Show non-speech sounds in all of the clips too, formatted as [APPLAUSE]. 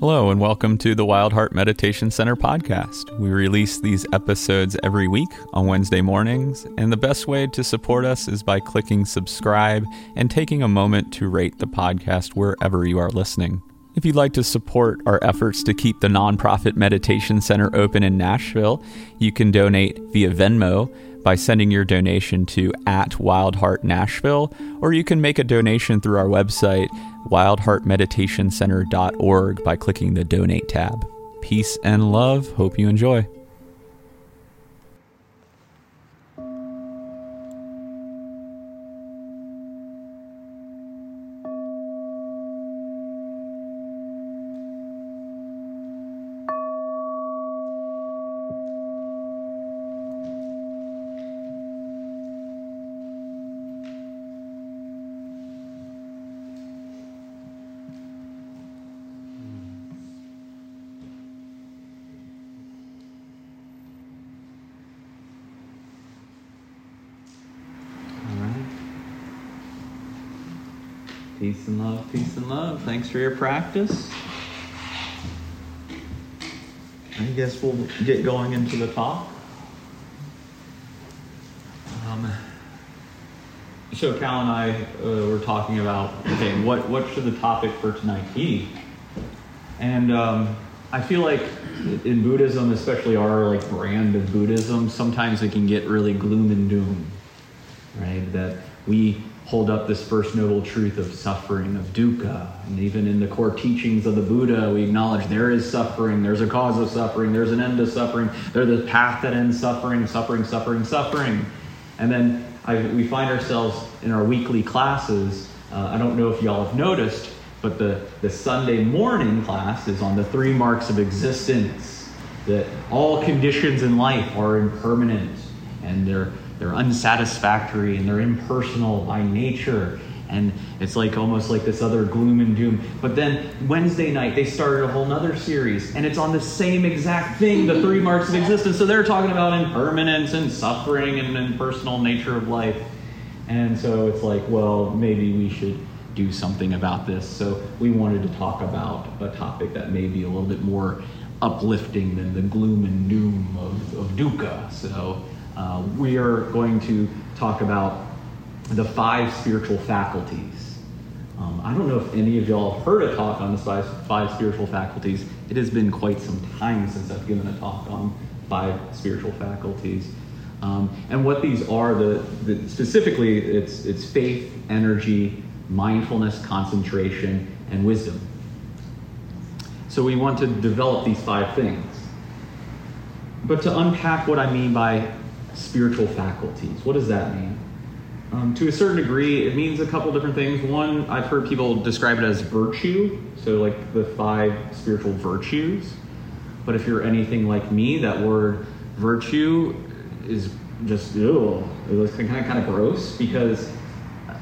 Hello, and welcome to the Wild Heart Meditation Center podcast. We release these episodes every week on Wednesday mornings, and the best way to support us is by clicking subscribe and taking a moment to rate the podcast wherever you are listening. If you'd like to support our efforts to keep the nonprofit meditation center open in Nashville, you can donate via Venmo by sending your donation to at Wildheart Nashville, or you can make a donation through our website, wildheartmeditationcenter.org, by clicking the donate tab. Peace and love. Hope you enjoy. Peace and love, peace and love. Thanks for your practice. I guess we'll get going into the talk. Um, so Cal and I uh, were talking about okay, what what should the topic for tonight be? And um, I feel like in Buddhism, especially our like brand of Buddhism, sometimes it can get really gloom and doom, right? That we hold up this first noble truth of suffering, of dukkha. And even in the core teachings of the Buddha, we acknowledge there is suffering, there's a cause of suffering, there's an end to suffering, there's a path that ends suffering, suffering, suffering, suffering. And then I, we find ourselves in our weekly classes. Uh, I don't know if y'all have noticed, but the, the Sunday morning class is on the three marks of existence. That all conditions in life are impermanent and they're they're unsatisfactory and they're impersonal by nature. And it's like almost like this other gloom and doom. But then Wednesday night, they started a whole nother series, and it's on the same exact thing the three marks of existence. So they're talking about impermanence and suffering and impersonal nature of life. And so it's like, well, maybe we should do something about this. So we wanted to talk about a topic that may be a little bit more uplifting than the gloom and doom of, of dukkha. So uh, we are going to talk about the five spiritual faculties. Um, I don't know if any of y'all have heard a talk on the five, five spiritual faculties. It has been quite some time since I've given a talk on five spiritual faculties. Um, and what these are, the, the, specifically, it's, it's faith, energy, mindfulness, concentration, and wisdom. So we want to develop these five things. But to unpack what I mean by spiritual faculties. What does that mean? Um, to a certain degree, it means a couple different things. One, I've heard people describe it as virtue, so like the five spiritual virtues. But if you're anything like me, that word virtue is just ew. It looks kind of kind of gross because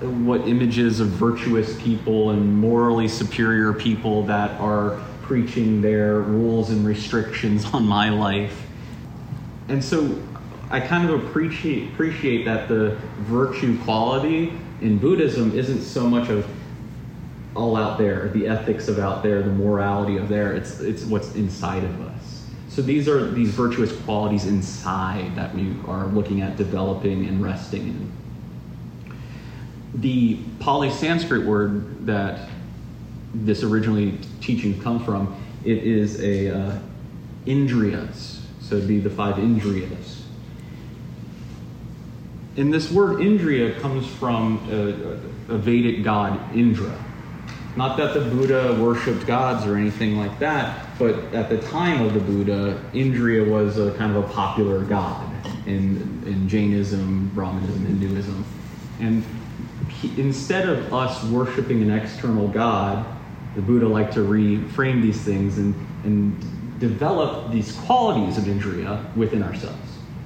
what images of virtuous people and morally superior people that are preaching their rules and restrictions on my life. And so I kind of appreciate appreciate that the virtue quality in Buddhism isn't so much of all out there, the ethics of out there, the morality of there. It's it's what's inside of us. So these are these virtuous qualities inside that we are looking at developing and resting in. The Pali Sanskrit word that this originally teaching come from, it is a uh, indriyas. So it'd be the five indriyas. And this word Indriya comes from a, a, Vedic god Indra. Not that the Buddha worshipped gods or anything like that, but at the time of the Buddha, Indriya was a kind of a popular god in, in Jainism, Brahmanism, Hinduism. And he, instead of us worshiping an external god, the Buddha liked to reframe these things and, and develop these qualities of Indriya within ourselves.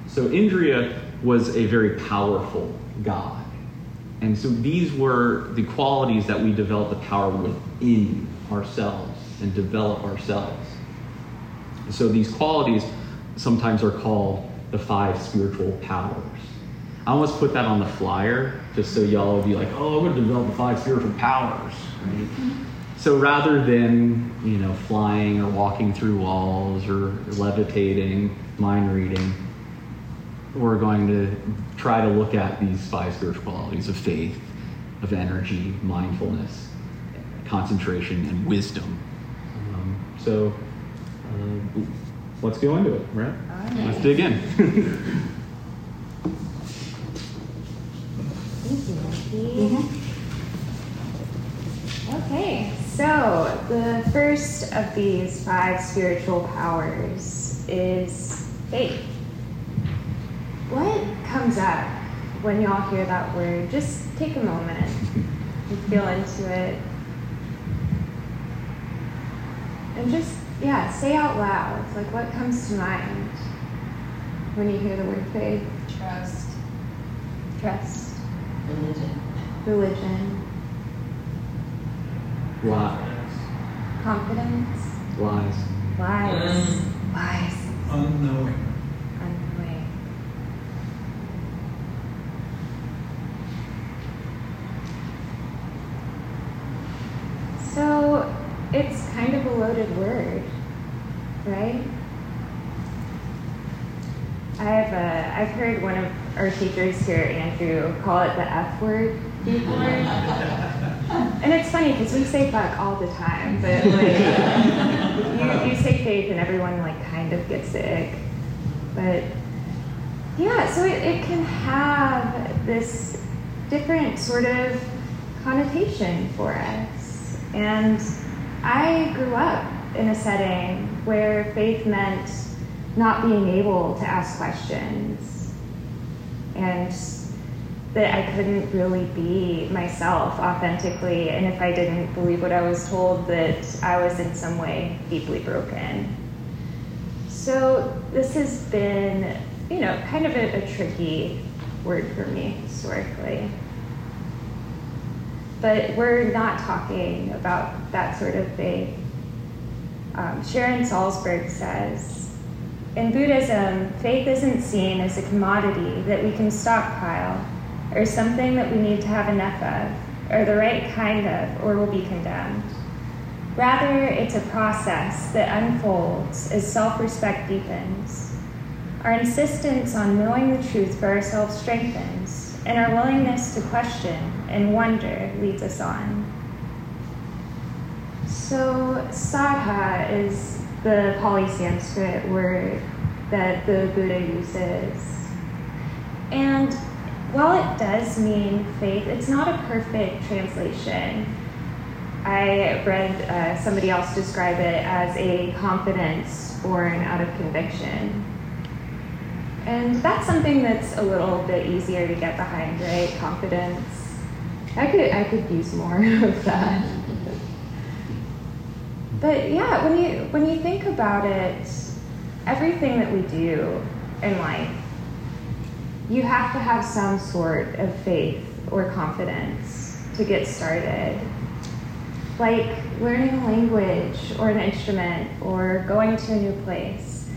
So Indriya was a very powerful God. And so these were the qualities that we develop the power within ourselves and develop ourselves. So these qualities sometimes are called the five spiritual powers. I almost put that on the flyer just so y'all would be like, oh, I'm going to develop the five spiritual powers. Right? so rather than you know flying or walking through walls or levitating, mind reading, we're going to try to look at these five spiritual qualities of faith, of energy, mindfulness, concentration, and wisdom. Um, so uh, let's go into it, right? right. Let's dig in. [LAUGHS] Thank you, Nikki. Okay, so the first of these five spiritual powers is faith. What comes up when y'all hear that word? Just take a moment and feel into it. And just, yeah, say out loud, like what comes to mind when you hear the word faith? Trust. Trust, Religion. religion, Lies. confidence, Lies. lies, lies, Unknowing. unknowing. So it's kind of a loaded word, right? I've uh, I've heard one of our teachers here, Andrew, call it the F word before. And it's funny because we say fuck all the time, but like you, you say faith and everyone like kind of gets ick. But yeah, so it, it can have this different sort of connotation for us. And I grew up in a setting where faith meant not being able to ask questions and that I couldn't really be myself authentically, and if I didn't believe what I was told, that I was in some way deeply broken. So this has been, you know, kind of a, a tricky word for me historically. But we're not talking about that sort of faith. Um, Sharon Salzberg says, in Buddhism, faith isn't seen as a commodity that we can stockpile or something that we need to have enough of, or the right kind of, or will be condemned. Rather, it's a process that unfolds as self respect deepens. Our insistence on knowing the truth for ourselves strengthens, and our willingness to question and wonder leads us on. So, saddha is the Pali Sanskrit word that the Buddha uses. And while it does mean faith, it's not a perfect translation. I read uh, somebody else describe it as a confidence born out of conviction. And that's something that's a little bit easier to get behind, right? Confidence. I could I could use more [LAUGHS] of that. But yeah, when you when you think about it, everything that we do in life, you have to have some sort of faith or confidence to get started. Like learning a language or an instrument or going to a new place.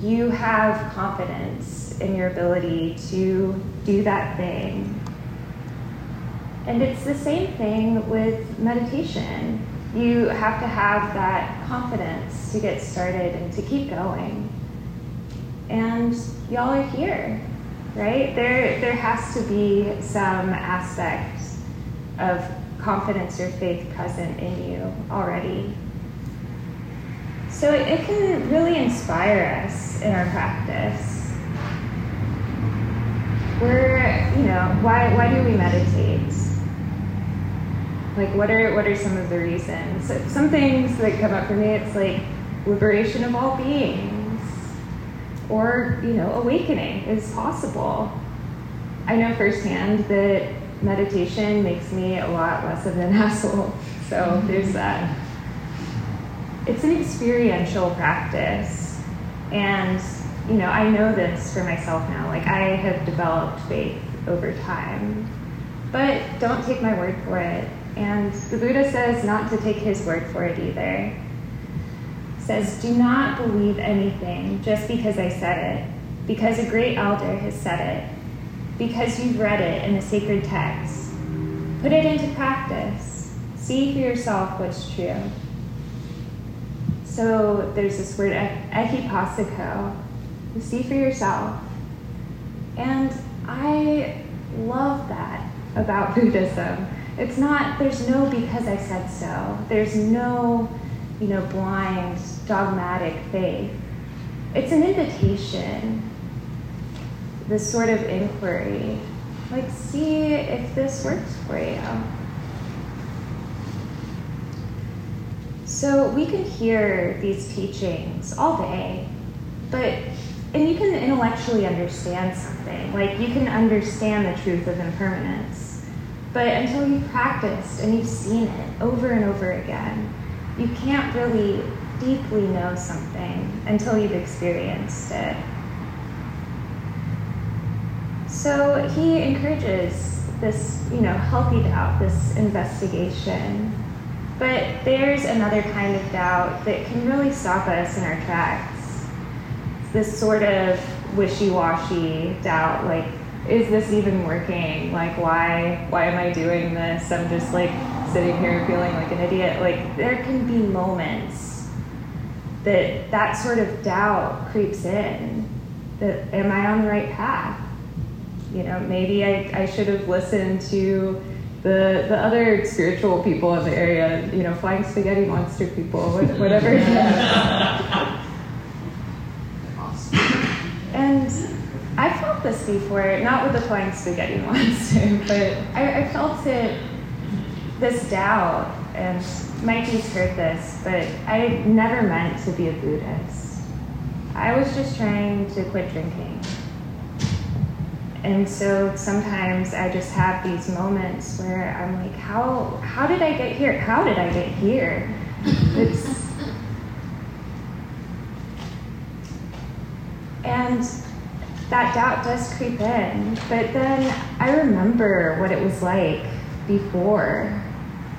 You have confidence in your ability to do that thing. And it's the same thing with meditation you have to have that confidence to get started and to keep going. And y'all are here, right? There, there has to be some aspect of confidence or faith present in you already. So it, it can really inspire us in our practice. We're, you know, why, why do we meditate? Like, what are what are some of the reasons? So some things that come up for me, it's like liberation of all beings, or you know, awakening is possible. I know firsthand that meditation makes me a lot less of an [LAUGHS] asshole. So mm-hmm. there's that. It's an experiential practice, and you know, I know this for myself now. Like, I have developed faith over time, but don't take my word for it. And the Buddha says not to take his word for it either. He says, Do not believe anything just because I said it, because a great elder has said it, because you've read it in a sacred text. Put it into practice. See for yourself what's true. So there's this word ehipassiko, see for yourself. And I love that about Buddhism. It's not, there's no because I said so. There's no, you know, blind, dogmatic faith. It's an invitation, this sort of inquiry. Like, see if this works for you. So we can hear these teachings all day, but and you can intellectually understand something. Like you can understand the truth of impermanence. But until you've practiced and you've seen it over and over again, you can't really deeply know something until you've experienced it. So he encourages this, you know, healthy doubt, this investigation. But there's another kind of doubt that can really stop us in our tracks this sort of wishy-washy doubt like is this even working? Like why why am i doing this? I'm just like sitting here feeling like an idiot. Like there can be moments that that sort of doubt creeps in that am i on the right path? You know maybe i, I should have listened to the the other spiritual people in the area. You know flying spaghetti monster people whatever [LAUGHS] [LAUGHS] And I felt this before, not with the flying spaghetti [LAUGHS] monster, but I, I felt it, this doubt, and Mikey's heard this, but I never meant to be a Buddhist. I was just trying to quit drinking. And so sometimes I just have these moments where I'm like, how how did I get here? How did I get here? It's [LAUGHS] And that doubt does creep in. But then I remember what it was like before,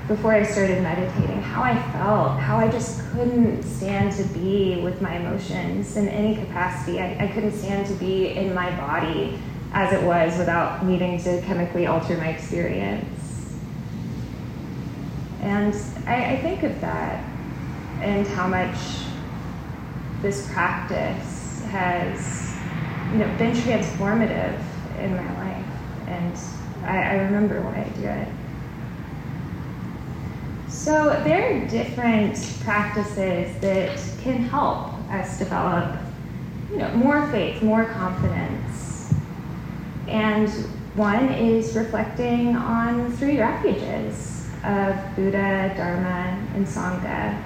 before I started meditating, how I felt, how I just couldn't stand to be with my emotions in any capacity. I, I couldn't stand to be in my body as it was without needing to chemically alter my experience. And I, I think of that and how much this practice has you know, been transformative in my life. And I, I remember why I do it. So there are different practices that can help us develop you know, more faith, more confidence. And one is reflecting on three refuges of Buddha, Dharma, and Sangha.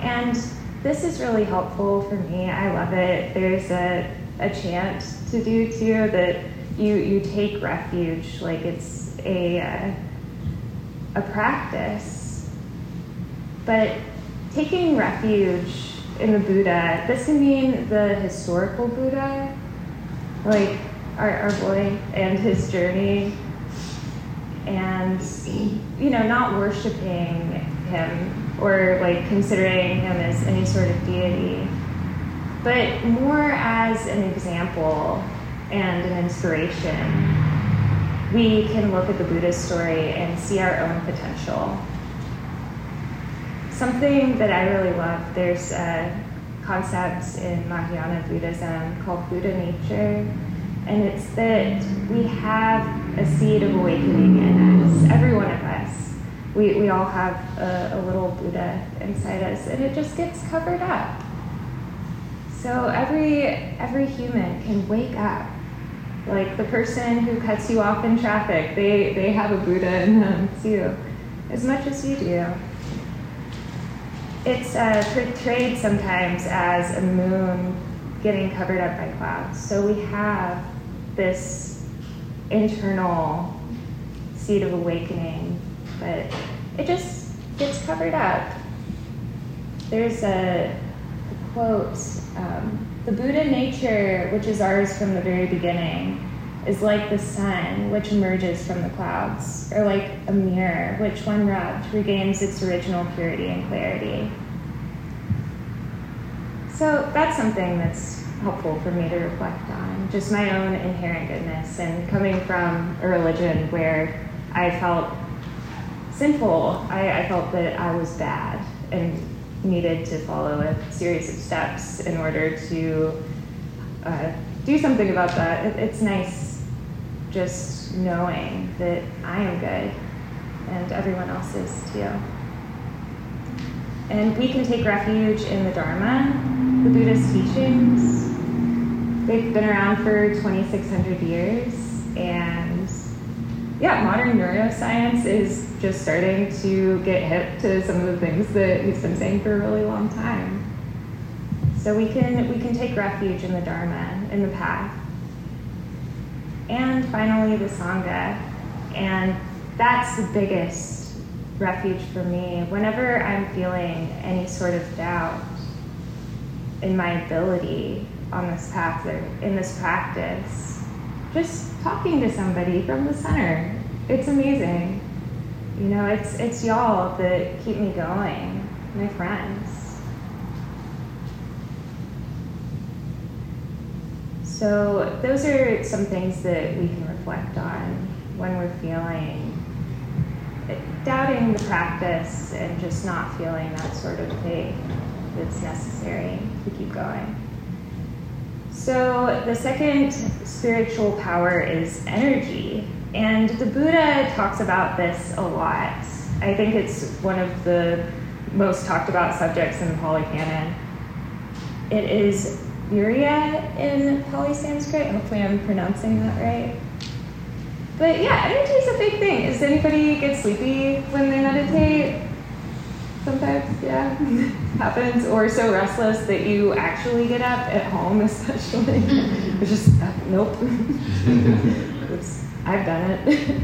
And this is really helpful for me. I love it. There's a, a chant to do too that you, you take refuge, like it's a, uh, a practice. But taking refuge in the Buddha, this can mean the historical Buddha, like our, our boy and his journey, and you know, not worshiping him or like considering him as any sort of deity, but more as an example and an inspiration. We can look at the Buddha's story and see our own potential. Something that I really love, there's a concept in Mahayana Buddhism called Buddha nature, and it's that we have a seed of awakening in us, every one of us we, we all have a, a little Buddha inside us, and it just gets covered up. So every every human can wake up. Like the person who cuts you off in traffic, they, they have a Buddha in them too, as much as you do. It's uh, portrayed sometimes as a moon getting covered up by clouds. So we have this internal seed of awakening but it just gets covered up. There's a, a quote um, The Buddha nature, which is ours from the very beginning, is like the sun, which emerges from the clouds, or like a mirror, which, when rubbed, regains its original purity and clarity. So that's something that's helpful for me to reflect on, just my own inherent goodness, and coming from a religion where I felt sinful. I, I felt that I was bad and needed to follow a series of steps in order to uh, do something about that. It, it's nice just knowing that I am good and everyone else is too. And we can take refuge in the Dharma, the Buddhist teachings. They've been around for 2,600 years, and yeah, modern neuroscience is just starting to get hip to some of the things that he's been saying for a really long time. So we can we can take refuge in the Dharma, in the path. And finally the Sangha. And that's the biggest refuge for me. Whenever I'm feeling any sort of doubt in my ability on this path or in this practice, just talking to somebody from the center. It's amazing. You know, it's it's y'all that keep me going, my friends. So those are some things that we can reflect on when we're feeling doubting the practice and just not feeling that sort of faith that's necessary to keep going. So, the second spiritual power is energy. And the Buddha talks about this a lot. I think it's one of the most talked about subjects in the Pali Canon. It is Virya in Pali Sanskrit. Hopefully, I'm pronouncing that right. But yeah, energy is a big thing. Does anybody get sleepy when they meditate? Sometimes, yeah, [LAUGHS] happens. Or so restless that you actually get up at home, [LAUGHS] especially. it's just, uh, nope. [LAUGHS] I've done it.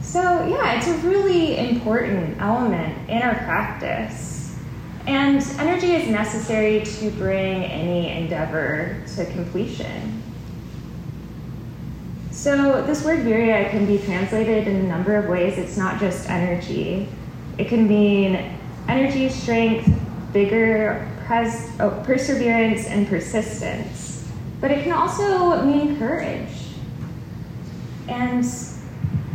[LAUGHS] so, yeah, it's a really important element in our practice. And energy is necessary to bring any endeavor to completion. So, this word virya can be translated in a number of ways. It's not just energy, it can mean energy, strength, vigor, pres- oh, perseverance, and persistence. But it can also mean courage. And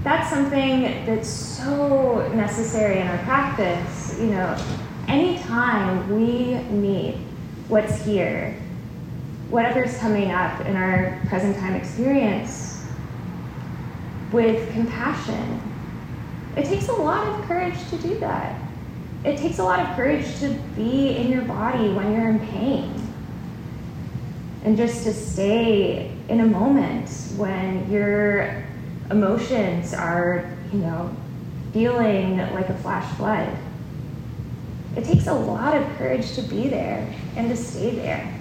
that's something that's so necessary in our practice. You know, anytime we meet what's here, whatever's coming up in our present time experience, with compassion. It takes a lot of courage to do that. It takes a lot of courage to be in your body when you're in pain. And just to stay in a moment when your emotions are, you know, feeling like a flash flood. It takes a lot of courage to be there and to stay there.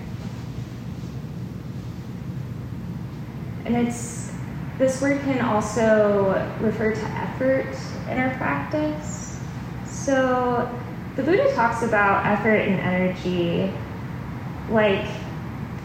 And it's this word can also refer to effort in our practice. So the Buddha talks about effort and energy like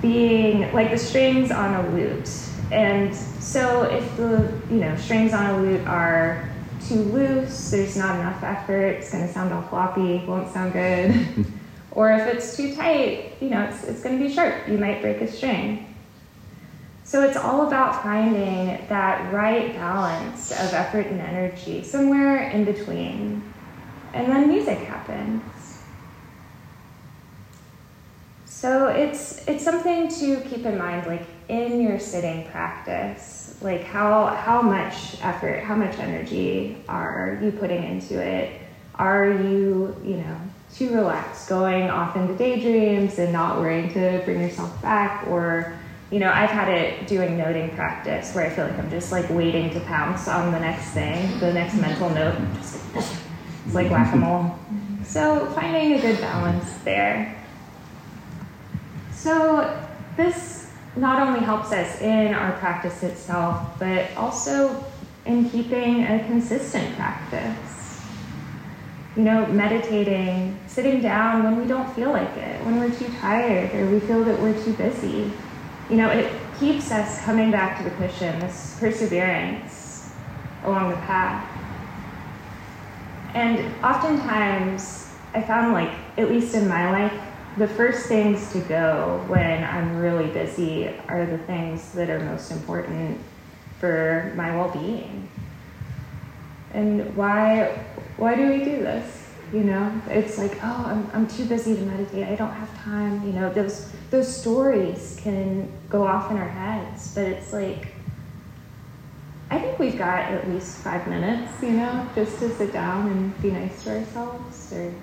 being like the strings on a lute. And so if the you know strings on a lute are too loose, there's not enough effort, it's gonna sound all floppy, won't sound good. [LAUGHS] or if it's too tight, you know, it's, it's gonna be sharp, you might break a string. So it's all about finding that right balance of effort and energy, somewhere in between. And then music happens. So it's it's something to keep in mind, like in your sitting practice, like how how much effort, how much energy are you putting into it? Are you, you know, too relaxed, going off into daydreams and not worrying to bring yourself back, or you know, I've had it doing noting practice where I feel like I'm just like waiting to pounce on the next thing, the next mental note. It's like whack a mole. So finding a good balance there. So this not only helps us in our practice itself, but also in keeping a consistent practice. You know, meditating, sitting down when we don't feel like it, when we're too tired or we feel that we're too busy you know, it keeps us coming back to the cushion, this perseverance along the path. And oftentimes, I found like, at least in my life, the first things to go when I'm really busy are the things that are most important for my well being. And why why do we do this? You know, it's like, oh, I'm, I'm too busy to meditate. I don't have time. You know, those those stories can go off in our heads, but it's like, I think we've got at least five minutes, you know, just to sit down and be nice to ourselves, or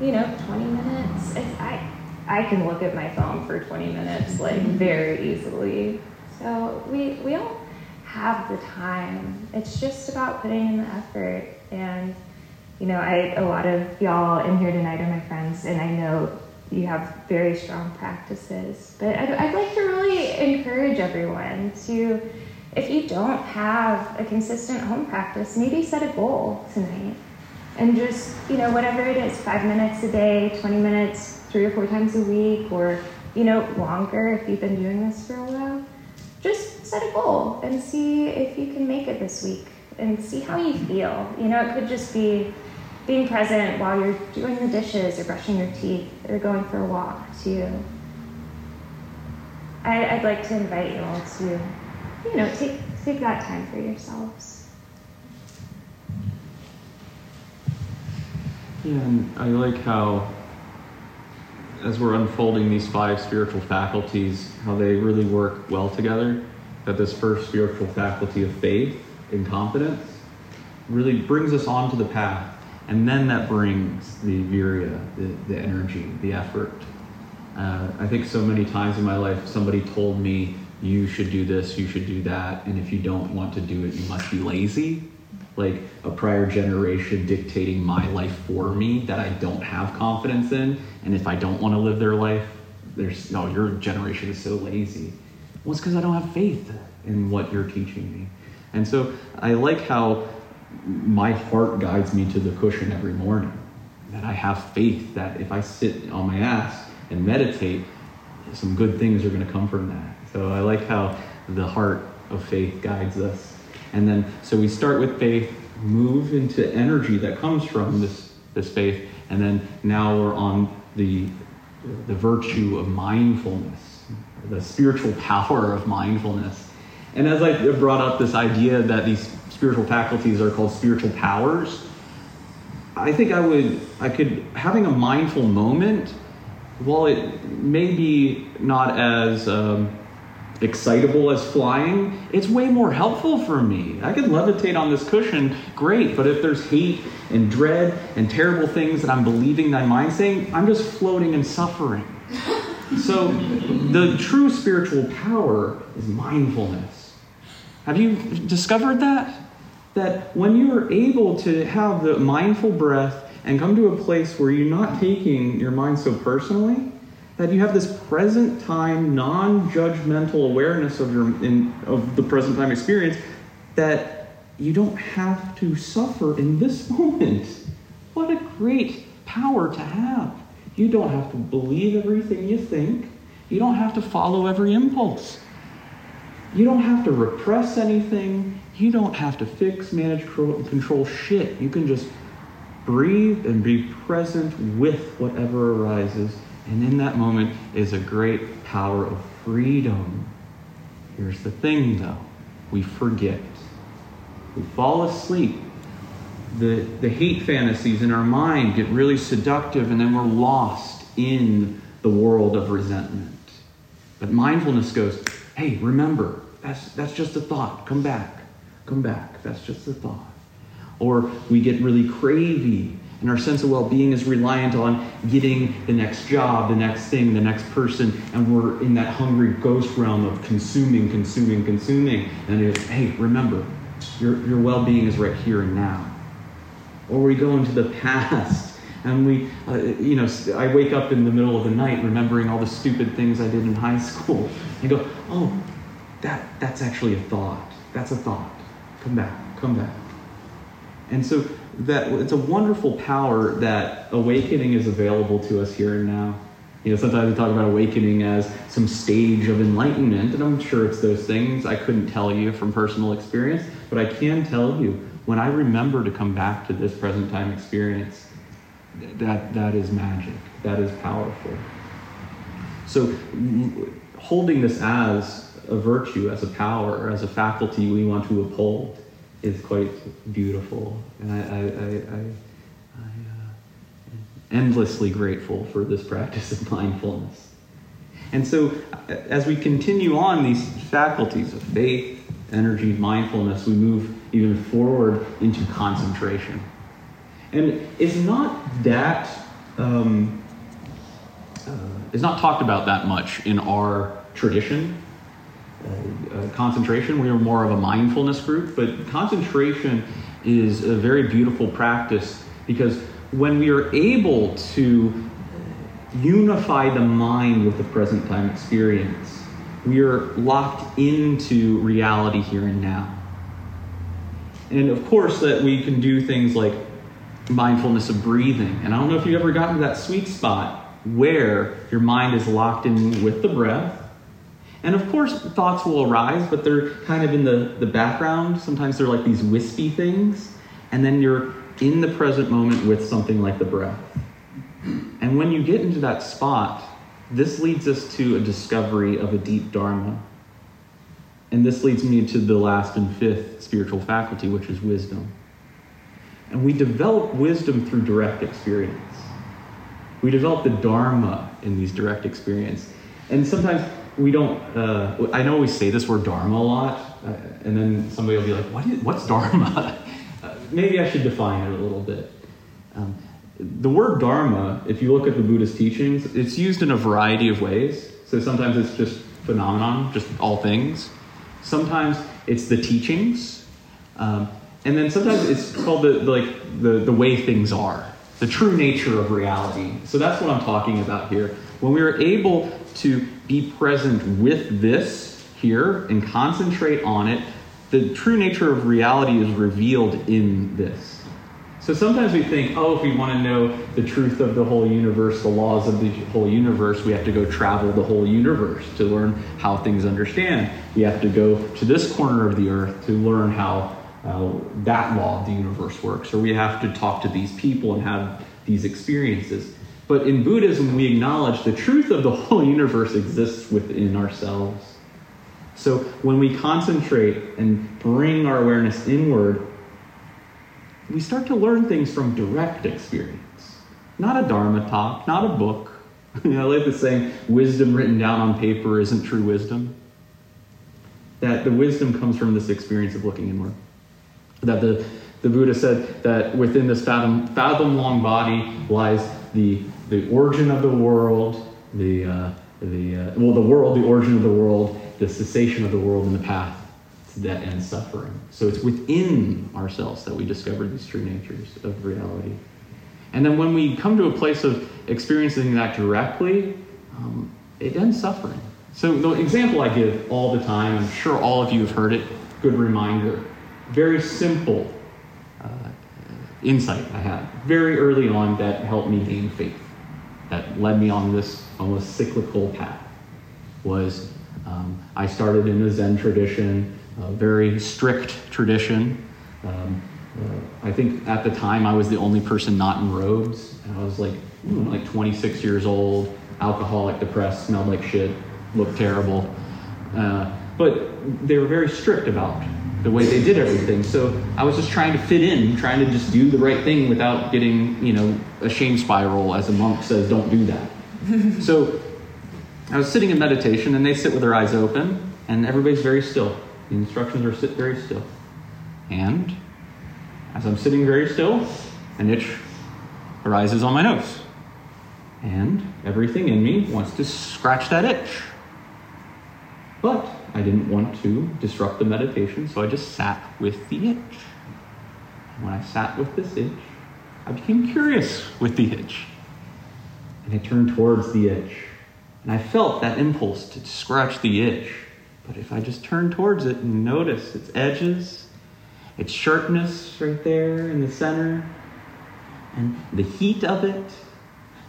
you know, 20 minutes. I I can look at my phone for 20 minutes like very easily. So we we don't have the time. It's just about putting in the effort and you know, I a lot of y'all in here tonight are my friends, and I know you have very strong practices. But I'd, I'd like to really encourage everyone to, if you don't have a consistent home practice, maybe set a goal tonight, and just you know whatever it is, five minutes a day, twenty minutes, three or four times a week, or you know longer if you've been doing this for a while. Just set a goal and see if you can make it this week and see how you feel. You know, it could just be being present while you're doing the dishes or brushing your teeth or going for a walk too. I, would like to invite you all to, you know, take, take that time for yourselves. Yeah, and I like how, as we're unfolding these five spiritual faculties, how they really work well together. That this first spiritual faculty of faith and confidence really brings us onto the path and then that brings the virya, the, the energy, the effort. Uh, I think so many times in my life, somebody told me, you should do this, you should do that, and if you don't want to do it, you must be lazy. Like a prior generation dictating my life for me that I don't have confidence in, and if I don't want to live their life, there's no, your generation is so lazy. Well, it's because I don't have faith in what you're teaching me. And so I like how my heart guides me to the cushion every morning. That I have faith that if I sit on my ass and meditate, some good things are going to come from that. So I like how the heart of faith guides us. And then, so we start with faith, move into energy that comes from this, this faith, and then now we're on the, the virtue of mindfulness, the spiritual power of mindfulness. And as I brought up this idea that these spiritual faculties are called spiritual powers. I think I would, I could, having a mindful moment, while it may be not as um, excitable as flying, it's way more helpful for me. I could levitate on this cushion, great, but if there's hate and dread and terrible things that I'm believing my mind saying, I'm just floating and suffering. [LAUGHS] So the true spiritual power is mindfulness. Have you discovered that? that when you are able to have the mindful breath and come to a place where you're not taking your mind so personally, that you have this present time, non judgmental awareness of, your, in, of the present time experience, that you don't have to suffer in this [LAUGHS] moment. What a great power to have. You don't have to believe everything you think, you don't have to follow every impulse. You don't have to repress anything. You don't have to fix, manage, control shit. You can just breathe and be present with whatever arises. And in that moment is a great power of freedom. Here's the thing though we forget. We fall asleep. The, the hate fantasies in our mind get really seductive, and then we're lost in the world of resentment. But mindfulness goes, hey, remember, that's, that's just a thought. Come back. Come back. That's just a thought. Or we get really cravey, and our sense of well being is reliant on getting the next job, the next thing, the next person, and we're in that hungry ghost realm of consuming, consuming, consuming. And it's, hey, remember, your, your well being is right here and now. Or we go into the [LAUGHS] past and we, uh, you know, I wake up in the middle of the night remembering all the stupid things I did in high school. And go, oh, that, that's actually a thought. That's a thought. Come back, come back. And so that it's a wonderful power that awakening is available to us here and now. You know, sometimes we talk about awakening as some stage of enlightenment, and I'm sure it's those things. I couldn't tell you from personal experience, but I can tell you when I remember to come back to this present time experience, that that is magic. That is powerful. So holding this as a virtue, as a power, as a faculty we want to uphold is quite beautiful. And I, I, I, I, I uh, am endlessly grateful for this practice of [LAUGHS] mindfulness. And so, as we continue on these faculties of faith, energy, mindfulness, we move even forward into concentration. And it's not that, um, uh, it's not talked about that much in our tradition. Uh, uh, concentration, we are more of a mindfulness group, but concentration is a very beautiful practice because when we are able to unify the mind with the present time experience, we are locked into reality here and now. And of course, that we can do things like mindfulness of breathing. And I don't know if you've ever gotten to that sweet spot where your mind is locked in with the breath. And of course, thoughts will arise, but they're kind of in the, the background. Sometimes they're like these wispy things. And then you're in the present moment with something like the breath. And when you get into that spot, this leads us to a discovery of a deep Dharma. And this leads me to the last and fifth spiritual faculty, which is wisdom. And we develop wisdom through direct experience. We develop the Dharma in these direct experience. And sometimes we don't, uh, I know we say this word Dharma a lot, uh, and then somebody will be like, what is, what's Dharma? [LAUGHS] uh, maybe I should define it a little bit. Um, the word Dharma, if you look at the Buddhist teachings, it's used in a variety of ways. So sometimes it's just phenomenon, just all things. Sometimes it's the teachings. Um, and then sometimes it's called the, the, like the, the way things are, the true nature of reality. So that's what I'm talking about here. When we are able to be present with this here and concentrate on it, the true nature of reality is revealed in this. So sometimes we think, oh, if we want to know the truth of the whole universe, the laws of the whole universe, we have to go travel the whole universe to learn how things understand. We have to go to this corner of the earth to learn how uh, that law of the universe works, or we have to talk to these people and have these experiences. But in Buddhism, we acknowledge the truth of the [LAUGHS] whole universe exists within ourselves. So when we concentrate and bring our awareness inward, we start to learn things from direct experience. Not a Dharma talk, not a book. [LAUGHS] you know, like the saying, wisdom written down on paper isn't true wisdom. That the wisdom comes from this experience of looking inward. That the, the Buddha said that within this fathom, fathom long body lies the, the origin of the world, the, uh, the, uh, well, the world, the origin of the world, the cessation of the world, and the path to that end suffering. So it's within ourselves that we discover these true natures of reality. And then when we come to a place of experiencing that directly, um, it ends suffering. So the example I give all the time, I'm sure all of you have heard it, good reminder. Very simple uh, insight I had very early on that helped me gain faith, that led me on this almost cyclical path, was um, I started in a Zen tradition a very strict tradition. Um, uh, I think at the time I was the only person not in robes. I was like, like 26 years old, alcoholic, depressed, smelled like shit, looked terrible. Uh, but they were very strict about the way they did everything. So I was just trying to fit in, trying to just do the right thing without getting, you know, a shame spiral, as a monk says, don't do that. [LAUGHS] so I was sitting in meditation, and they sit with their eyes open, and everybody's very still. The instructions are sit very still. And as I'm sitting very still, an itch arises on my nose. And everything in me wants to scratch that itch. But I didn't want to disrupt the meditation, so I just sat with the itch. And when I sat with this itch, I became curious with the itch. And I turned towards the itch. And I felt that impulse to scratch the itch. But if I just turn towards it and notice its edges, its sharpness right there in the center, and the heat of it,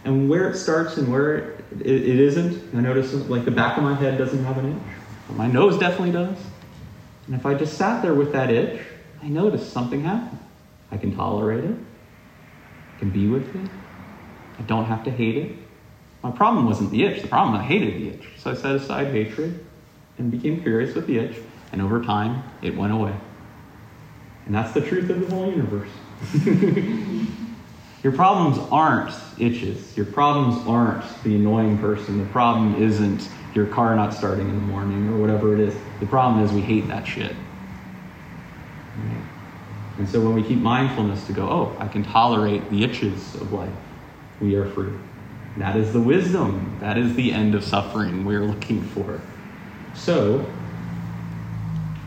and where it starts and where it, it, it isn't, I notice like the back of my head doesn't have an itch, but my nose definitely does. And if I just sat there with that itch, I notice something happen. I can tolerate it. I can be with it. I don't have to hate it. My problem wasn't the itch. The problem, I hated the itch. So I set aside hatred and became curious with the itch, and over time, it went away. And that's the truth of the whole universe. [LAUGHS] Your problems aren't itches. Your problems aren't the annoying person. The problem isn't your car not starting in the morning or whatever it is. The problem is we hate that shit. Right? And so when we keep mindfulness to go, oh, I can tolerate the itches of life, we are free. That is the wisdom. That is the end of suffering we're looking for. So,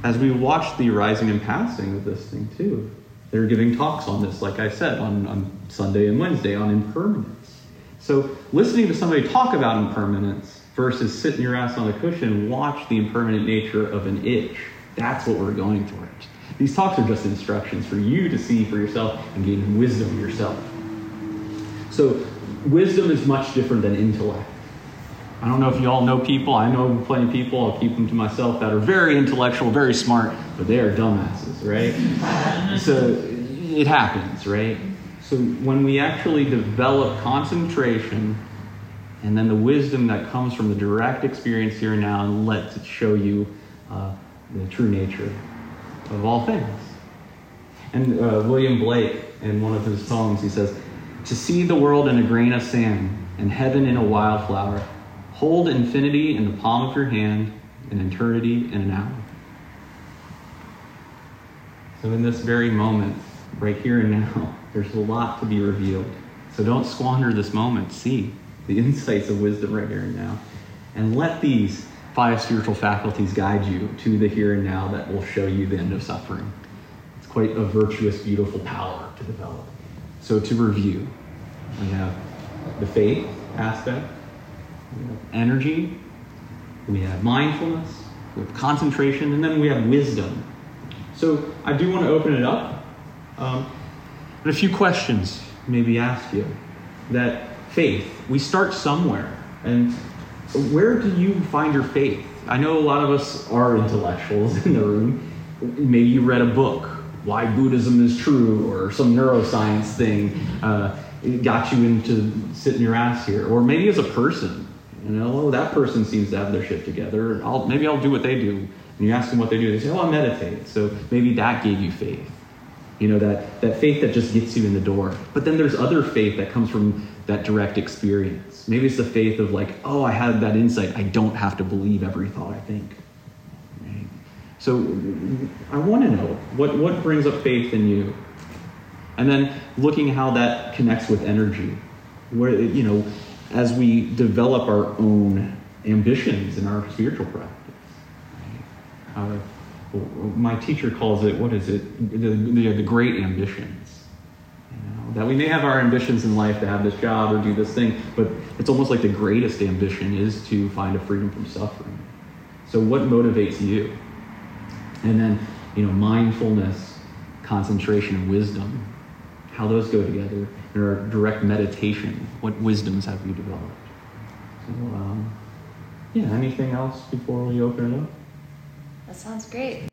as we watch the rising and passing of this thing, too, they're giving talks on this, like I said, on, on Sunday and Wednesday on impermanence. So, listening to somebody talk about impermanence versus sitting your ass on a cushion and watch the impermanent nature of an itch, that's what we're going towards. These talks are just instructions for you to see for yourself and gain wisdom yourself. So, wisdom is much different than intellect. I don't know if you all know people. I know plenty of people. I'll keep them to myself that are very intellectual, very smart, but they are dumbasses, right? [LAUGHS] so it happens, right? So when we actually develop concentration and then the wisdom that comes from the direct experience here and now and let it show you uh, the true nature of all things. And uh, William Blake, in one of his poems, he says, To see the world in a grain of sand and heaven in a wildflower, hold infinity in the palm of your hand and eternity in an hour. So, in this very moment, right here and now, there's a lot to be revealed. So, don't squander this moment. See the insights of wisdom right here and now. And let these five spiritual faculties guide you to the here and now that will show you the end of suffering. It's quite a virtuous, beautiful power to develop. So, to review, we have the faith aspect, we have energy, we have mindfulness, we have concentration, and then we have wisdom. So, I do want to open it up. Um, and a few questions maybe ask you. That faith, we start somewhere. And where do you find your faith? I know a lot of us are intellectuals [LAUGHS] in the room. Maybe you read a book, Why Buddhism is True, or some neuroscience thing uh, got you into sitting your ass here. Or maybe as a person, you know, oh, that person seems to have their shit together. I'll, maybe I'll do what they do. And you ask them what they do, they say, oh, I meditate. So maybe that gave you faith. You know, that, that faith that just gets you in the door. But then there's other faith that comes from that direct experience. Maybe it's the faith of like, oh, I had that insight. I don't have to believe every thought I think. Right? So I want to know what, what brings up faith in you? And then looking how that connects with energy. Where, you know, as we develop our own ambitions in our spiritual practice. Uh, my teacher calls it, what is it? The, the, the great ambitions. That we may have our ambitions in life to have this job or do this thing, but it's almost like the greatest ambition is to find a freedom from suffering. So, what motivates you? And then, you know, mindfulness, concentration, and wisdom, how those go together and our direct meditation. What wisdoms have you developed? So, um, yeah, anything else before we open it up? That sounds great.